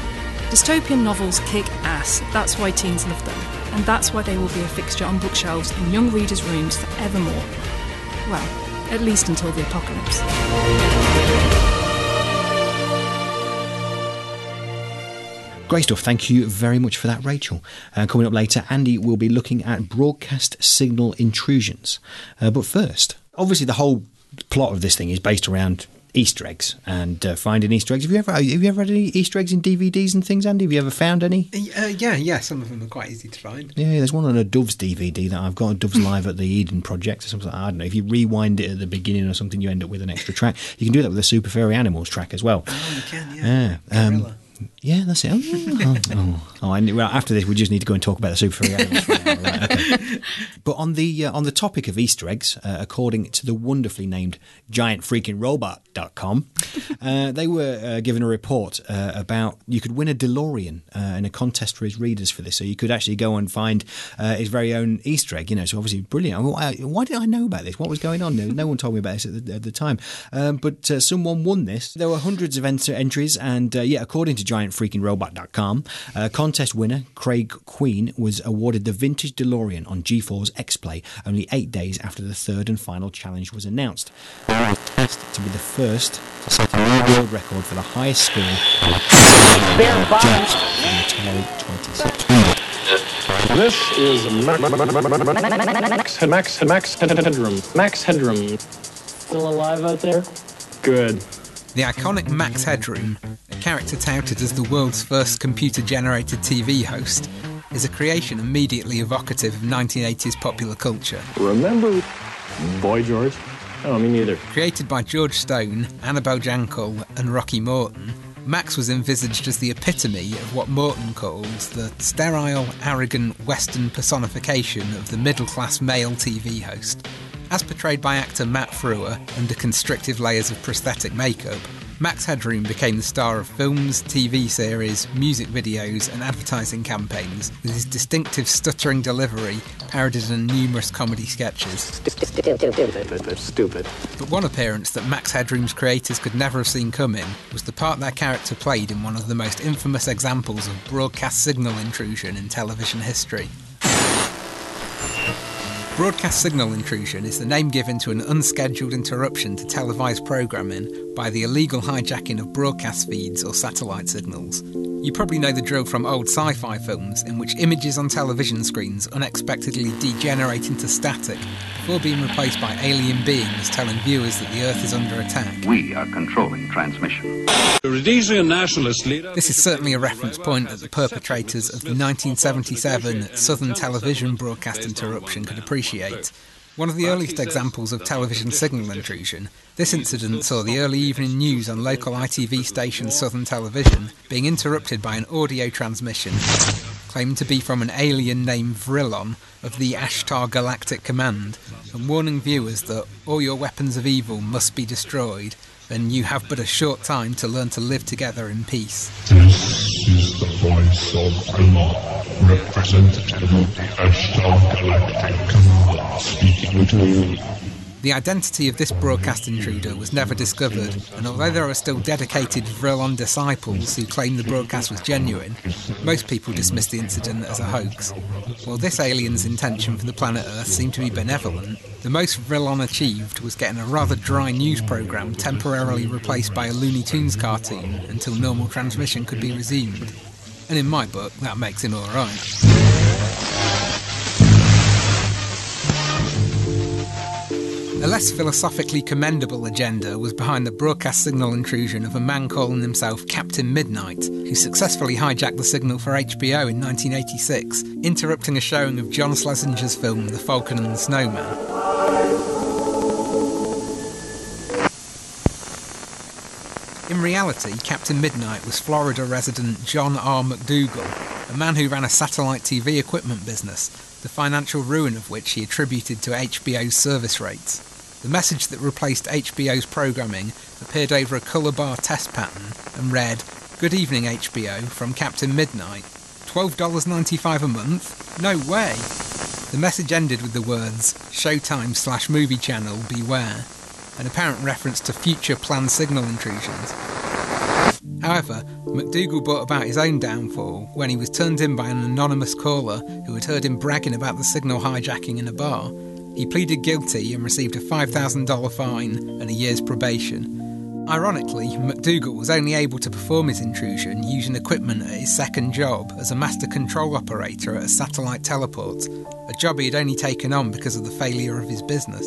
Dystopian novels kick ass, that's why teens love them, and that's why they will be a fixture on bookshelves in young readers' rooms forevermore. Well, at least until the apocalypse. Great stuff. Thank you very much for that, Rachael. Uh, coming up later, Andy will be looking at broadcast signal intrusions. Uh, but first, obviously, the whole plot of this thing is based around Easter eggs and uh, finding Easter eggs. Have you ever have you ever had any Easter eggs in DVDs and things, Andy? Have you ever found any? Uh, yeah, yeah, some of them are quite easy to find. Yeah, there's one on a Doves DVD that I've got. Doves Live at the Eden Project or something. I don't know. If you rewind it at the beginning or something, you end up with an extra track. You can do that with the Super Furry Animals track as well. Oh, you can, yeah. Yeah. um, Guerrilla. Yeah, that's it. Oh, oh, oh. Oh, I knew- well, after this, we just need to go and talk about the super furry animals. right, okay. But on the uh, on the topic of Easter eggs, uh, according to the wonderfully named GiantFreakingRobot.com, uh, they were uh, given a report uh, about you could win a DeLorean uh, in a contest for his readers for this. So you could actually go and find uh, his very own Easter egg. You know, so obviously brilliant. Why, why did I know about this? What was going on? No, no one told me about this at the, at the time. Um, but uh, someone won this. There were hundreds of ent- entries, and uh, yeah, according to GiantFreakingRobot.com, uh, contest winner Craig Queen was awarded the vintage DeLorean on G4's X-Play only eight days after the third and final challenge was announced. They were tasked to be the first to set a new world record for the highest score judged in the Atari 2600. This is Ma- Ma- Ma- Ma- Ma- Ma- Ma- Max Max Max Headroom. Max Headroom. Still alive out there? Good. The iconic Max Headroom, a character touted as the world's first computer generated TV host, is a creation immediately evocative of 1980s popular culture. Remember Boy George? Oh, me neither. Created by George Stone, Annabel Jankel, and Rocky Morton, Max was envisaged as the epitome of what Morton calls the sterile, arrogant Western personification of the middle class male TV host. As portrayed by actor Matt Frewer under constrictive layers of prosthetic makeup, Max Headroom became the star of films, TV series, music videos, and advertising campaigns, with his distinctive stuttering delivery parodied in numerous comedy sketches. Stupid. But one appearance that Max Headroom's creators could never have seen coming was the part their character played in one of the most infamous examples of broadcast signal intrusion in television history. Broadcast signal intrusion is the name given to an unscheduled interruption to televised programming by the illegal hijacking of broadcast feeds or satellite signals. You probably know the drill from old sci fi films in which images on television screens unexpectedly degenerate into static before being replaced by alien beings telling viewers that the Earth is under attack. We are controlling transmission. The Rhodesian nationalist leader. This is certainly a reference point that the perpetrators of the 1977 Southern television broadcast interruption could appreciate. One of the earliest examples of television signal intrusion, this incident saw the early evening news on local ITV station Southern Television being interrupted by an audio transmission claimed to be from an alien named Vrillon of the Ashtar Galactic Command and warning viewers that all your weapons of evil must be destroyed and you have but a short time to learn to live together in peace. This is the voice of Allah, representative of the Ashtar Galactic speaking to you. The identity of this broadcast intruder was never discovered, and although there are still dedicated Vrillon disciples who claim the broadcast was genuine, most people dismiss the incident as a hoax. While this alien's intention for the planet Earth seemed to be benevolent, the most Vrillon achieved was getting a rather dry news programme temporarily replaced by a Looney Tunes cartoon until normal transmission could be resumed. And in my book, that makes him alright. A less philosophically commendable agenda was behind the broadcast signal intrusion of a man calling himself Captain Midnight, who successfully hijacked the signal for HBO in 1986, interrupting a showing of John Schlesinger's film The Falcon and the Snowman. In reality, Captain Midnight was Florida resident John R. MacDougall, a man who ran a satellite TV equipment business, the financial ruin of which he attributed to HBO's service rates. The message that replaced HBO's programming appeared over a colour bar test pattern and read, Good evening, HBO, from Captain Midnight. $12.95 a month? No way! The message ended with the words, Showtime slash movie channel, beware, an apparent reference to future planned signal intrusions. However, MacDougall brought about his own downfall when he was turned in by an anonymous caller who had heard him bragging about the signal hijacking in a bar. He pleaded guilty and received a $5,000 fine and a year's probation. Ironically, MacDougall was only able to perform his intrusion using equipment at his second job as a master control operator at a satellite teleport, a job he had only taken on because of the failure of his business.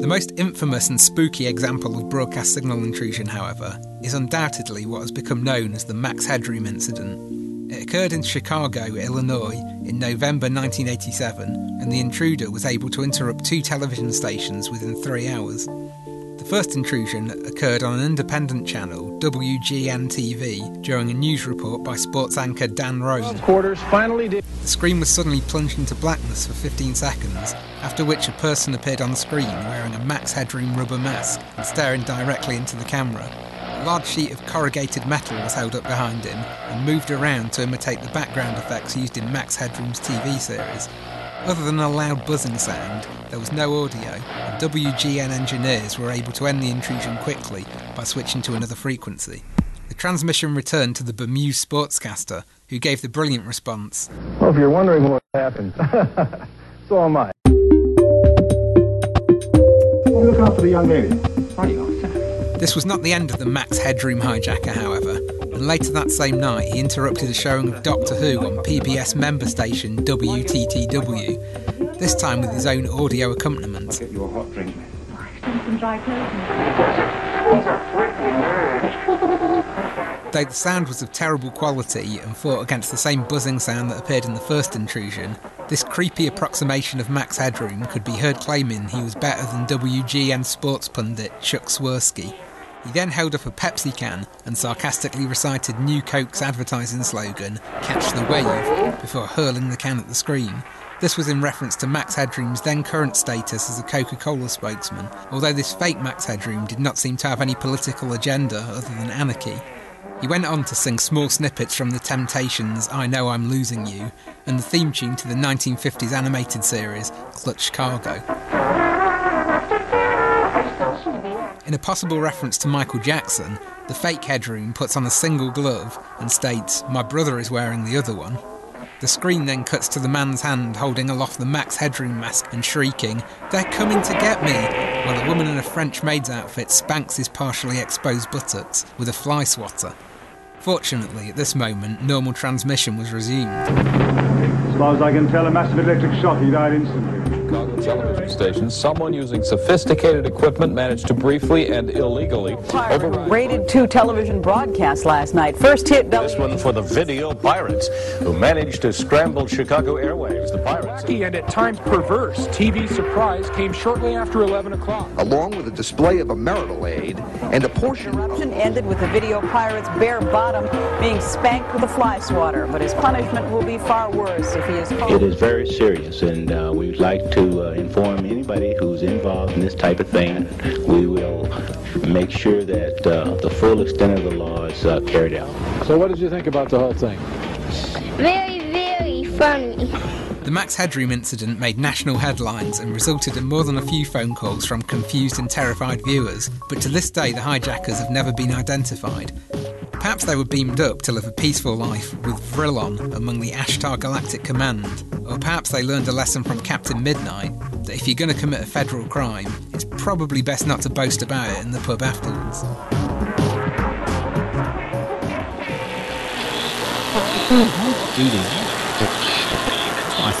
The most infamous and spooky example of broadcast signal intrusion, however, is undoubtedly what has become known as the Max Headroom incident. It occurred in Chicago, Illinois, in November 1987, and the intruder was able to interrupt two television stations within three hours. The first intrusion occurred on an independent channel, WGN TV, during a news report by sports anchor Dan Roan. Quarters finally did. The screen was suddenly plunged into blackness for 15 seconds, after which a person appeared on the screen wearing a max headroom rubber mask and staring directly into the camera. A large sheet of corrugated metal was held up behind him and moved around to imitate the background effects used in Max Headroom's TV series. Other than a loud buzzing sound, there was no audio, and WGN engineers were able to end the intrusion quickly by switching to another frequency. The transmission returned to the bemused sportscaster, who gave the brilliant response Well, if you're wondering what happened, so am I. Look out for the young lady. This was not the end of the Max Headroom hijacker, however, and later that same night he interrupted a showing of Doctor Who on PBS member station WTTW, this time with his own audio accompaniment. Get you a hot drink. Some dry clothes. Though the sound was of terrible quality and fought against the same buzzing sound that appeared in the first intrusion, this creepy approximation of Max Headroom could be heard claiming he was better than WGN sports pundit Chuck Swirsky. He then held up a Pepsi can and sarcastically recited New Coke's advertising slogan, Catch the Wave, before hurling the can at the screen. This was in reference to Max Headroom's then current status as a Coca Cola spokesman, although this fake Max Headroom did not seem to have any political agenda other than anarchy. He went on to sing small snippets from The Temptations' I Know I'm Losing You and the theme tune to the 1950s animated series Clutch Cargo. In a possible reference to Michael Jackson, the fake headroom puts on a single glove and states, My brother is wearing the other one. The screen then cuts to the man's hand holding aloft the Max Headroom mask and shrieking, They're coming to get me! while a woman in a French maid's outfit spanks his partially exposed buttocks with a fly swatter. Fortunately, at this moment, normal transmission was resumed. As far as I can tell, a massive electric shock. He died instantly. Chicago television stations, someone using sophisticated equipment managed to briefly and illegally override. Rated two television broadcasts last night. First hit This one for the video pirates who managed to scramble Chicago airwaves. The pirates. and at times perverse TV surprise came shortly after 11 o'clock. along with a display of a marital aid and a portion. eruption ended with the video pirate's bare bottom being spanked with a fly swatter. But his punishment will be far worse if he is caught. It is very serious, and uh, we would like to uh, inform anybody who's involved in this type of thing. We will make sure that uh, the full extent of the law is uh, carried out. So, what did you think about the whole thing? Very, very funny. The Max Headroom incident made national headlines and resulted in more than a few phone calls from confused and terrified viewers, but to this day the hijackers have never been identified. Perhaps they were beamed up to live a peaceful life with Vrillon among the Ashtar Galactic Command, or perhaps they learned a lesson from Captain Midnight that if you're going to commit a federal crime, it's probably best not to boast about it in the pub afterwards.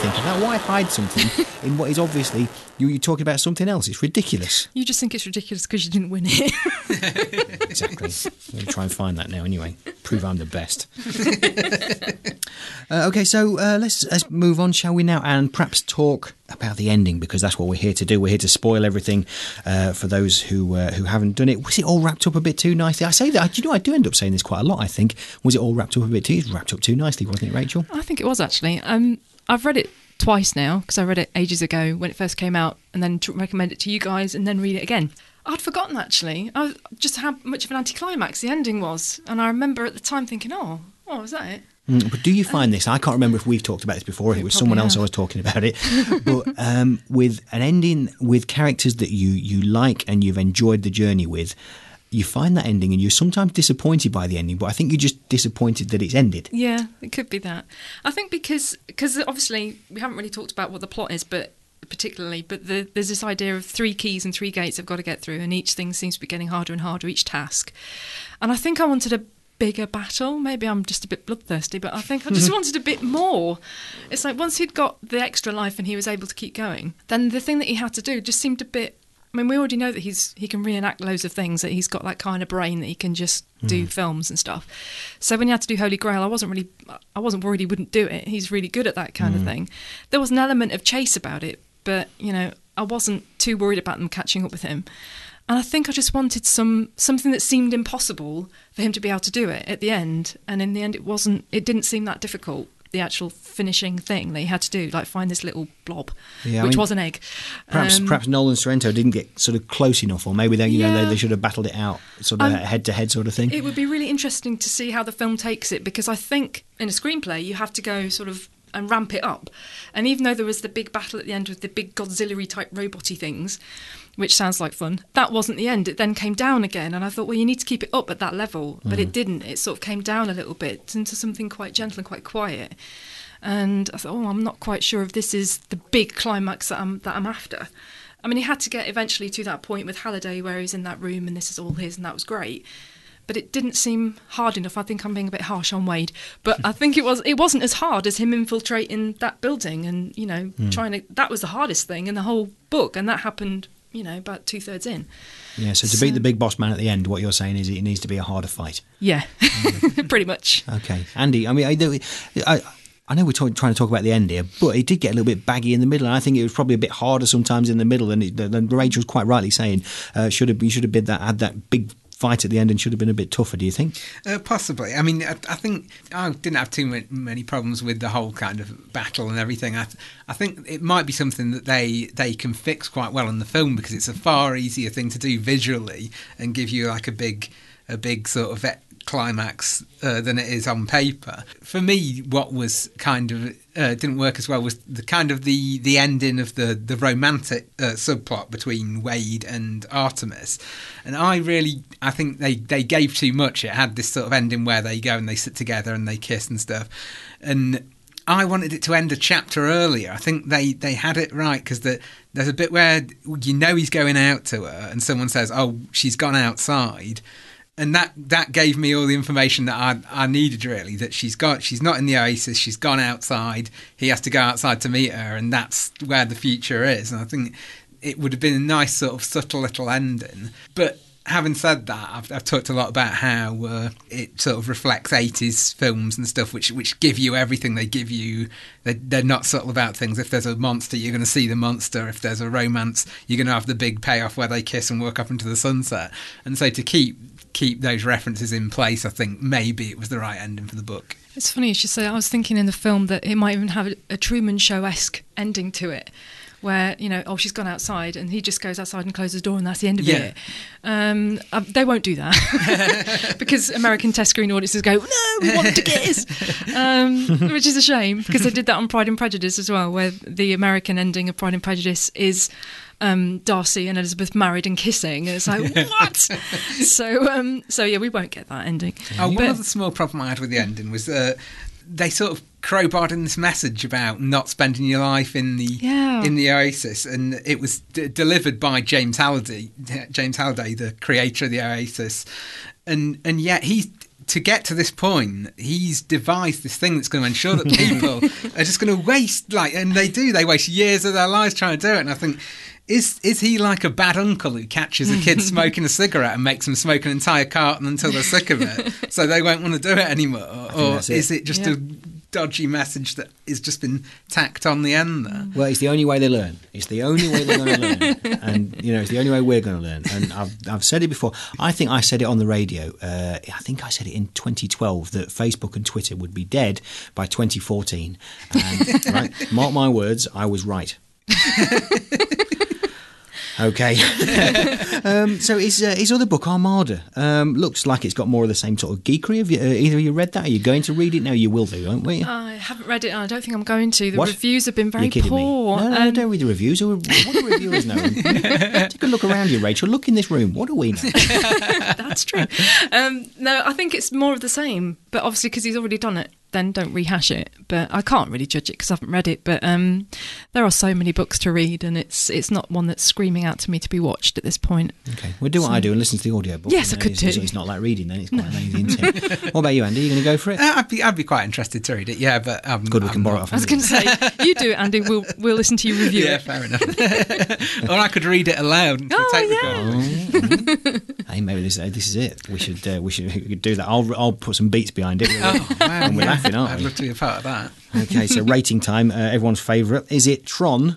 This. That's what I think of that. Why hide something in what is obviously you, you're talking about something else? It's ridiculous. You just think it's ridiculous because you didn't win it. Exactly. I'm going to try and find that now anyway. Prove I'm the best. uh, okay, so uh, let's let's move on, shall we now, and perhaps talk about the ending because that's what we're here to do. We're here to spoil everything uh, for those who uh, who haven't done it. Was it all wrapped up a bit too nicely? I say that. Do you know I do end up saying this quite a lot. I think was it all wrapped up a bit too? It was wrapped up too nicely, wasn't it, Rachael? I think it was actually. Um, I've read it twice now because I read it ages ago when it first came out, and then to recommend it to you guys, and then read it again. I'd forgotten actually. I, just how much of an anticlimax the ending was, and I remember at the time thinking, "Oh, oh, was that it?" Mm, but do you find this? I can't remember if we've talked about this before. If it was someone else I was talking about it. but um, with an ending with characters that you you like and you've enjoyed the journey with, you find that ending and you're sometimes disappointed by the ending. But I think you're just disappointed that it's ended. Yeah, it could be that. I think because because obviously we haven't really talked about what the plot is, but particularly, but the, there's this idea of three keys and three gates I've got to get through, and each thing seems to be getting harder and harder each task. And I think I wanted a bigger battle. Maybe I'm just a bit bloodthirsty, but I think I just wanted a bit more. It's like once he'd got the extra life and he was able to keep going, then the thing that he had to do just seemed a bit. I mean, we already know that he's he can reenact loads of things. That he's got that kind of brain that he can just do mm. films and stuff. So when he had to do Holy Grail, I wasn't really, I wasn't worried he wouldn't do it. He's really good at that kind of mm. thing. There was an element of chase about it, but you know, I wasn't too worried about them catching up with him. And I think I just wanted some something that seemed impossible for him to be able to do it at the end. And in the end, it wasn't. It didn't seem that difficult. The actual finishing thing that he had to do, like find this little blob, Yeah, I which mean, was an egg. Perhaps Um, perhaps Nolan Sorrento didn't get sort of close enough, or maybe they you know they, they should have battled it out sort of head to head sort of thing. It would be really interesting to see how the film takes it because I think in a screenplay you have to go sort of and ramp it up. And even though there was the big battle at the end with the big Godzilla type roboty things, which sounds like fun, that wasn't the end. It then came down again, and I thought, well, you need to keep it up at that level, but it didn't. It sort of came down a little bit into something quite gentle and quite quiet. And I thought, oh, I'm not quite sure if this is the big climax that I'm that I'm after. I mean, he had to get eventually to that point with Halliday where he's in that room and this is all his, and that was great. But it didn't seem hard enough. I think I'm being a bit harsh on Wade, but I think it was. It wasn't as hard as him infiltrating that building and you know Hmm. trying to. That was the hardest thing in the whole book, and that happened you know about two thirds in. yeah, so to beat the big boss man at the end, what you're saying is it needs to be a harder fight. Yeah, pretty much. Okay, Andy. I mean, I, do- I, I know we're talk, trying to talk about the end here, but it did get a little bit baggy in the middle, and I think it was probably a bit harder sometimes in the middle. And, it, and Rachael's quite rightly saying uh, should have you should have bid that had that big fight at the end and should have been a bit tougher. Do you think? Uh, possibly. I mean, I, I think I didn't have too many, problems with the whole kind of battle and everything. I, I think it might be something that they they can fix quite well in the film because it's a far easier thing to do visually and give you like a big a big sort of climax uh, than it is on paper. For me, what was kind of uh, didn't work as well was the kind of the the ending of the the romantic uh, subplot between Wade and Artemis, and I really I think they they gave too much. It had this sort of ending where they go and they sit together and they kiss and stuff, and. I wanted it to end a chapter earlier. I think they, they had it right because the, there's a bit where you know he's going out to her, and someone says, "Oh, she's gone outside," and that that gave me all the information that I I needed really. That she's got she's not in the oasis. She's gone outside. He has to go outside to meet her, and that's where the future is. And I think it would have been a nice sort of subtle little ending, but. Having said that, I've, I've talked a lot about how uh, it sort of reflects 80s films and stuff, which which give you everything they give you. They, they're not subtle about things. If there's a monster, you're going to see the monster. If there's a romance, you're going to have the big payoff where they kiss and walk up into the sunset. And so to keep keep those references in place, I think maybe it was the right ending for the book. It's funny you should say. I was thinking in the film that it might even have a, Truman Show esque ending to it, where you know, oh, she's gone outside, and he just goes outside and closes the door, and that's the end of Yeah. it. Um, uh, they won't do that because American test screen audiences go, no, we want to kiss, um, which is a shame because they did that on Pride and Prejudice as well, where the American ending of Pride and Prejudice is. Um, Darcy and Elizabeth married and kissing, and it's like what? so, um, so yeah, we won't get that ending. Oh, one But- other small problem I had with the ending was uh, they sort of crowbarred in this message about not spending your life in the Yeah. in the Oasis, and it was d- delivered by James Halliday, James Halliday, the creator of the Oasis, and and yet he's. To get to this point, he's devised this thing that's going to ensure that people are just going to waste, like, and they do. They waste years of their lives trying to do it. And I think, is is he like a bad uncle who catches a kid smoking a cigarette and makes them smoke an entire carton until they're sick of it, so they won't want to do it anymore? Or that's it. is it just Yeah. a dodgy message that has just been tacked on the end there? Well, it's the only way they learn. It's the only way they're going to learn, and you know, it's the only way we're going to learn. And I've I've said it before. I think I said it on the radio. Uh, I think I said it in 2012 that Facebook and Twitter would be dead by 2014. And right, mark my words, I was right. Okay. um, so his, uh, his other book, Armada, um, looks like it's got more of the same sort of geekery. Have you, uh, either of you read that? Are you going to read it? No, you will do, won't we? I haven't read it, and I don't think I'm going to. The What? reviews have been very poor. me. No, no, and- don't read the reviews. What do reviewers know? Take a look around you, Rachael. Look in this room. What do we know? That's true. Um, no, I think it's more of the same, but obviously because he's already done it. Then don't rehash it. But I can't really judge it because I haven't read it. But um, there are so many books to read, and it's it's not one that's screaming out to me to be watched at this point. Okay, we'll do what I do and listen to the audiobook. Yes, You I could it's, it's- do. It's not like reading then, it's quite lazy, isn't it? what about you, Andy? You going to go for it? Uh, I'd be I'd be quite interested to read it. Yeah, but um, Good, we can I'm borrow not- it off I was going to say, you do it, Andy. We'll we'll listen to you review Yeah, it. fair enough. or I could read it aloud into Oh, a tape recorder. Hey, maybe this, uh, this is it. We should uh, we should do that. I'll I'll put some beats behind it. Oh, wow, and we're yeah. Laughing, aren't I'd we? love to be a part of that. Okay, so rating time. Uh, everyone's favourite is it Tron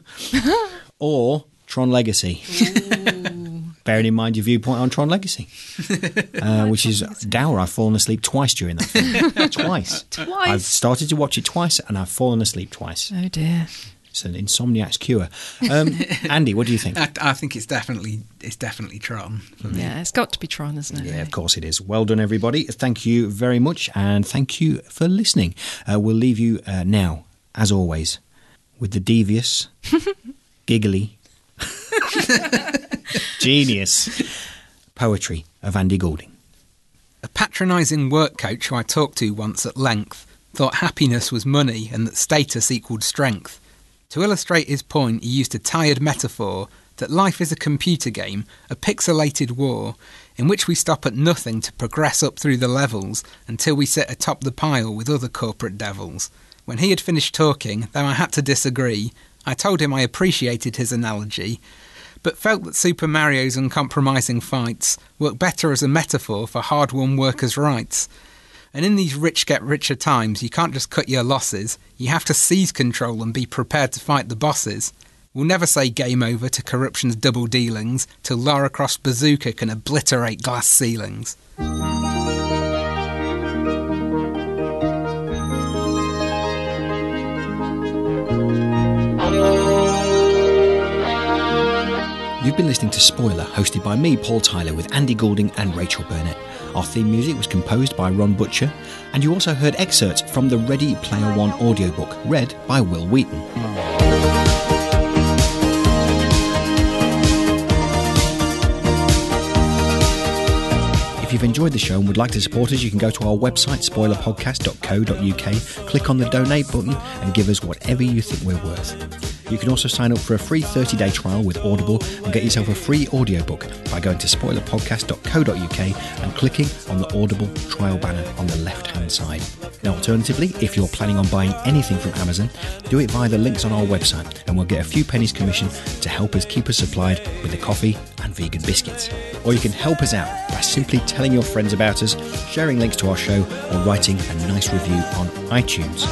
or Tron Legacy? Bearing in mind your viewpoint on Tron Legacy, uh, which is dour. I've fallen asleep twice during that film. twice. Twice. I've started to watch it twice and I've fallen asleep twice. Oh dear. It's an insomniac's cure. Um, Andy, what do you think? I, I think it's definitely it's definitely Tron. For me. Yeah, it's got to be Tron, isn't it? Yeah, of course it is. Well done, everybody. Thank you very much, and thank you for listening. Uh, we'll leave you uh, now, as always, with the devious, giggly, genius poetry of Andy Goulding. A patronising work coach who I talked to once at length thought happiness was money and that status equaled strength. To illustrate his point, he used a tired metaphor that life is a computer game, a pixelated war, in which we stop at nothing to progress up through the levels until we sit atop the pile with other corporate devils. When he had finished talking, though I had to disagree, I told him I appreciated his analogy, but felt that Super Mario's uncompromising fights work better as a metaphor for hard won workers' rights. And in these rich get richer times, you can't just cut your losses, you have to seize control and be prepared to fight the bosses. We'll never say game over to corruption's double dealings till Lara Croft Bazooka can obliterate glass ceilings. You've been listening to Spoiler, hosted by me, Paul Tyler, with Andy Goulding and Rachael Burnett. Our theme music was composed by Ron Butcher, and you also heard excerpts from the Ready Player One audiobook, read by Wil Wheaton. You've enjoyed the show and would like to support us, you can go to our website, spoilerpodcast.co.uk, click on the donate button, and give us whatever you think we're worth. You can also sign up for a free 30 day trial with Audible and get yourself a free audiobook by going to spoilerpodcast.co.uk and clicking on the Audible trial banner on the left hand side. Now, alternatively, if you're planning on buying anything from Amazon, do it via the links on our website and we'll get a few pennies commission to help us keep us supplied with the coffee and vegan biscuits. Or you can help us out by simply telling your friends about us, sharing links to our show, or writing a nice review on iTunes.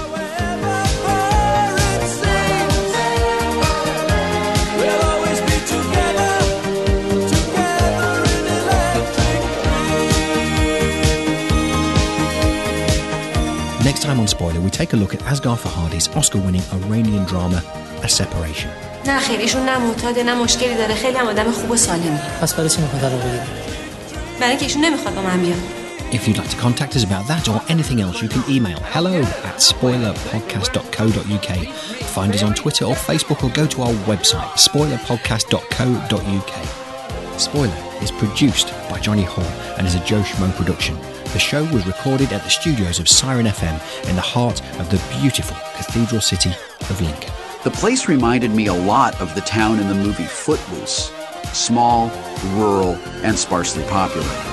Next time on Spoiler, we take a look at Asghar Farhadi's Oscar-winning Iranian drama, A Separation. نه خیر ایشون نه معتاده نه مشکلی داره خیلی هم آدم خوب و سالمی پس برای چی میخواد طلاق بگیری برای اینکه ایشون نمیخواد با من بیاد If you'd like to contact us about that or anything else, you can email hello at spoilerpodcast.co.uk. Find us on Twitter or Facebook or go to our website, spoilerpodcast.co.uk. Spoiler is produced by Johnny Hall and is a Joe Schmo production. The show was recorded at the studios of Siren FM in the heart of the beautiful cathedral city of Lincoln. The place reminded me a lot of the town in the movie Footloose small, rural, and sparsely populated.